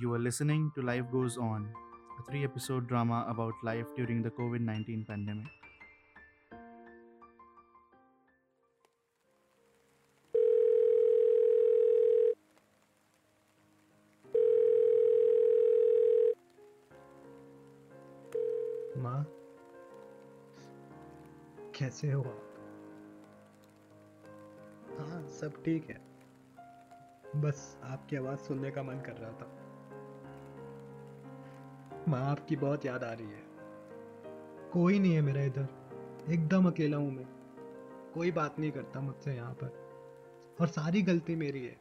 You are listening to Life Goes On, a three episode drama about life during the COVID 19 pandemic. कैसे हो आप हाँ सब ठीक है बस आपकी आवाज़ सुनने का मन कर रहा था माँ आपकी बहुत याद आ रही है। कोई नहीं है मेरा इधर। एकदम अकेला हूँ मैं। कोई बात नहीं करता मुझसे यहाँ पर। और सारी गलती मेरी है।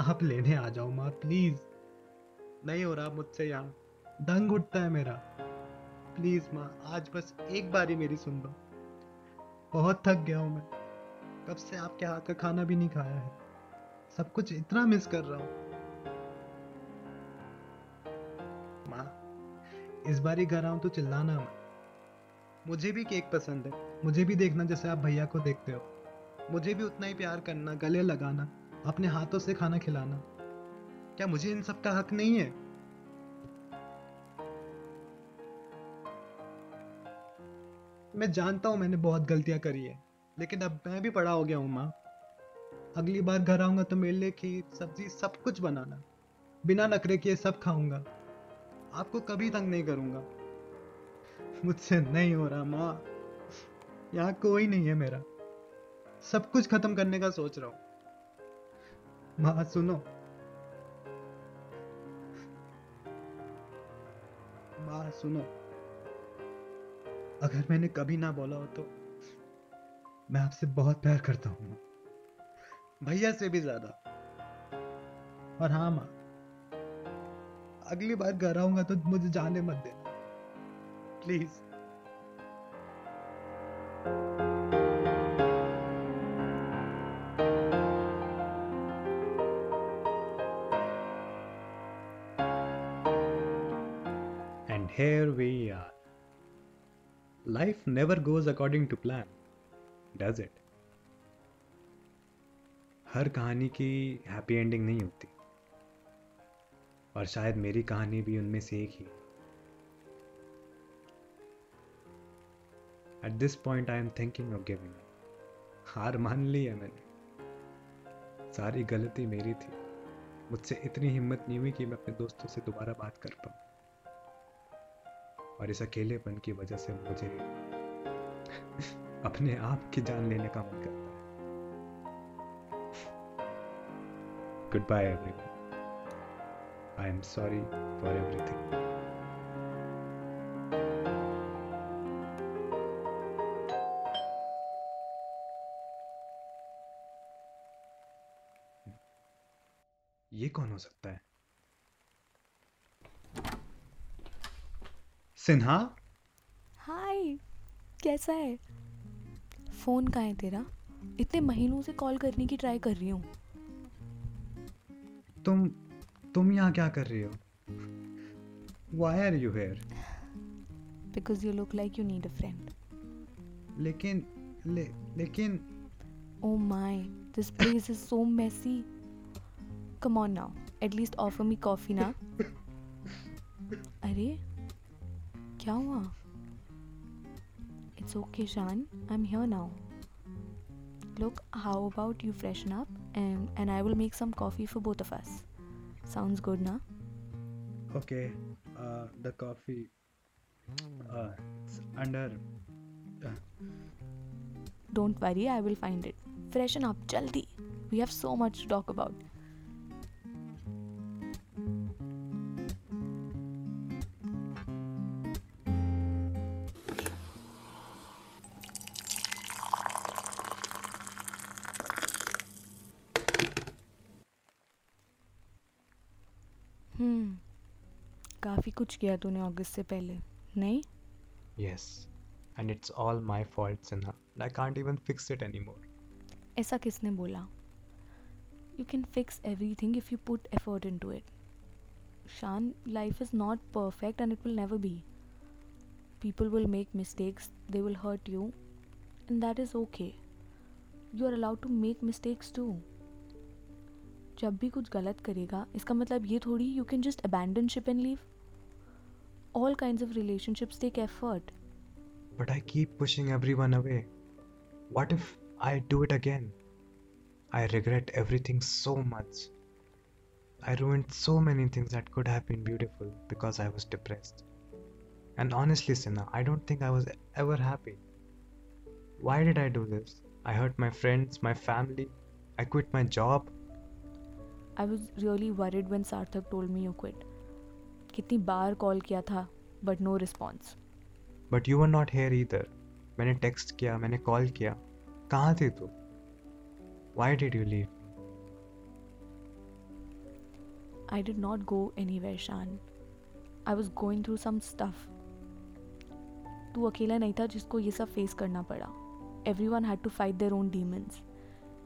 आप लेने आ जाओ माँ, प्लीज़। नहीं हो रहा मुझसे यहाँ। दंग उठता है मेरा। प्लीज़ माँ, आज बस एक बारी मेरी सुन लो। बहुत थक गया हूँ मैं। कब से आपके हाथ का खाना भी नहीं खाया है। सब कुछ इतना मिस कर रहा हूँ। इस बारी घर आऊँ तो चिल्लाना मत। मुझे भी केक पसंद है। मुझे भी देखना जैसे आप भैया को देखते हो। मुझे भी उतना ही प्यार करना, गले लगाना, अपने हाथों से खाना खिलाना। क्या मुझे इन सब का हक नहीं है? मैं जानता हूँ मैंने बहुत गलतियाँ करी है, लेकिन अब मैं भी बड़ा हो गया हूँ, माँ। अगली बार घर आऊँगा तो मेरे लिए खीर, सब्ज़ी, सब कुछ बनाना। बिना नखरे किए सब खाऊँगा। आपको कभी तंग नहीं करूँगा। मुझसे नहीं हो रहा, माँ। यहाँ कोई नहीं है मेरा। सब कुछ खत्म करने का सोच रहा हूँ। माँ, सुनो। माँ, सुनो। अगर मैंने कभी ना बोला हो तो मैं आपसे बहुत प्यार करता हूँ भैया से भी ज़्यादा। और हाँ माँ। अगली बार घर आऊँगा तो मुझे जाने मत देना please And here we are. Life never goes according to plan, does it? हर कहानी की हैप्पी एंडिंग नहीं होती और शायद मेरी कहानी भी उनमें से एक ही। At this point I am thinking of giving हार मान ली है मैंने। सारी गलती मेरी थी। मुझसे इतनी हिम्मत नहीं हुई कि मैं अपने दोस्तों से दोबारा बात कर पाऊँ। और इस अकेलेपन की वजह से मुझे अपने आप की जान लेने का मन करता है। Good bye everyone I am sorry for everything ये कौन हो सकता है? सिन्हा? हाय कैसा है? फ़ोन कहाँ है तेरा? इतने महीनों से कॉल करने की ट्राई कर रही हूँ। तुम तुम यहाँ क्या कर रही हो? Why are you here because you look like you need a friend लेकिन ले, लेकिन ओ my this place is so messy come on now at least offer me coffee ना. अरे क्या हुआ? It's okay Shaan I am here now Look, how about you freshen up and, and I will make some coffee for both of us. Sounds good, now. okay uh, the coffee uh, it's under uh, Don't worry, I will find it. Freshen up, jaldi. We have so much to talk about. कुछ किया तूने अगस्त से पहले नहीं? Yes and it's all my fault sinha. I can't even fix it anymore. ऐसा किसने बोला? You can fix everything if you put effort into it Shaan life is not perfect and it will never be people will make mistakes they will hurt you and that is okay you are allowed to make mistakes too जब भी कुछ गलत करेगा इसका मतलब ये थोड़ी you can just abandon ship and leave all kinds of relationships take effort. But I keep pushing everyone away. What if I do it again? I regret everything so much. I ruined so many things that could have been beautiful because I was depressed. And honestly, Sina, I don't think I was ever happy. Why did I do this? I hurt my friends, my family, I quit my job. I was really worried when Sarthak told me you quit. कितनी बार call किया था but no response but you were not here either. मैंने text किया मैंने call किया कहाँ थे तू Why did you leave? I did not go anywhere, Shan. I was going through some stuff. तू अकेला नहीं था जिसको ये सब फेस करना पड़ा everyone had to fight their own demons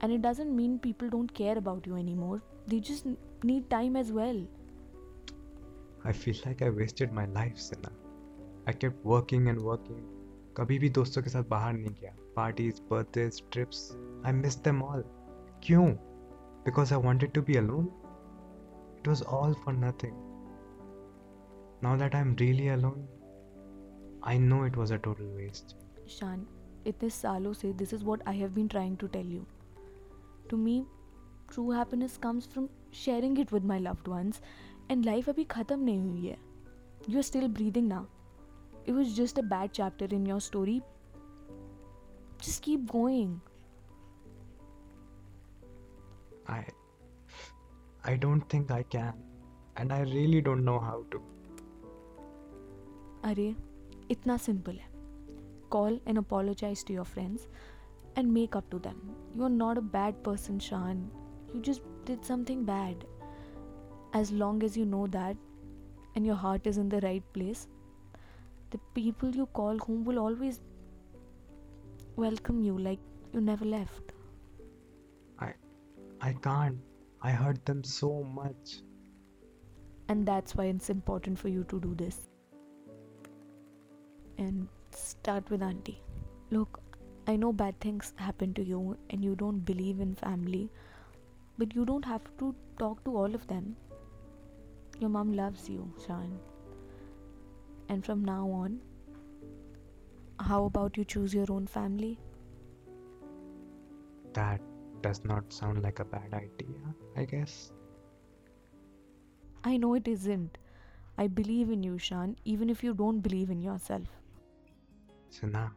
and it doesn't mean people don't care about you anymore they just need time as well I feel like I wasted my life, Sinha. I kept working and working. कभी भी दोस्तों के साथ बाहर नहीं गया parties birthdays trips I miss them all क्यों because I wanted to be alone it was all for nothing now that I am really alone I know it was a total waste Shaan इतने सालों से this is what I have been trying to tell you to me true happiness comes from sharing it with my loved ones and life अभी ख़त्म नहीं हुई है। You are still breathing ना it was just a bad chapter in your story. Just keep going. I I don't think I can. And I really don't know how to. अरे इतना simple है। Call and apologise to your friends and make up to them you are not a bad person Shaan you just did something bad as long as you know that and your heart is in the right place, the people you call home will always welcome you like you never left. I I can't. I hurt them so much. And that's why it's important for you to do this. And start with auntie. Look, I know bad things happen to you and you don't believe in family, but you don't have to talk to all of them. Your mom loves you, Shan. And from now on, how about you choose your own family? That does not sound like a bad idea, I guess. I know it isn't. I believe in you, Shan, even if you don't believe in yourself. Sina,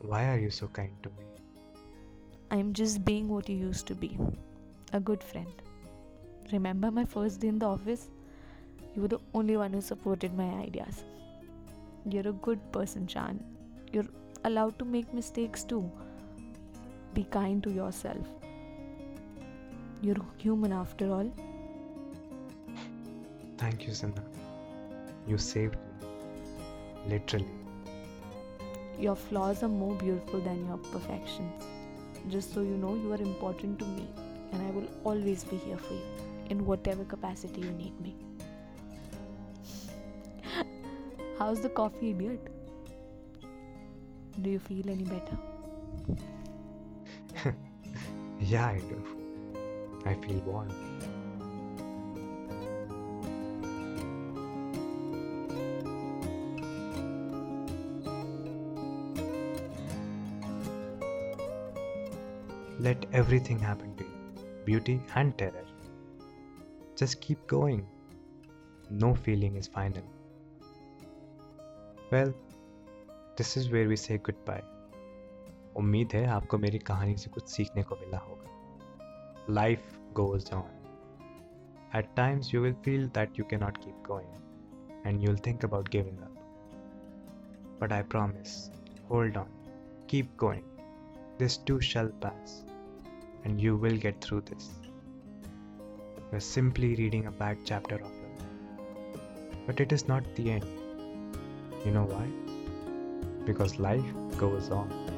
why are you so kind to me? I'm just being what you used to be a good friend. Remember my first day in the office? You were the only one who supported my ideas. You're a good person, Shan. You're allowed to make mistakes too. Be kind to yourself. You're human after all. Thank you, Sina. You saved me. Literally. Your flaws are more beautiful than your perfections. Just so you know, you are important to me, and I will always be here for you in whatever capacity you need me. How's the coffee, idiot? Do you feel any better? Yeah, I do. I feel warm. Let everything happen to you beauty and terror. Just keep going. No feeling is final. Well, this is where we say goodbye. उम्मीद है आपको मेरी कहानी से कुछ सीखने को मिला होगा life goes on At times, you will feel that you cannot keep going and you'll think about giving up. But I promise, hold on, keep going. This too shall pass, and you will get through this. you're simply reading a bad chapter of your life. But it is not the end. You know why? Because life goes on.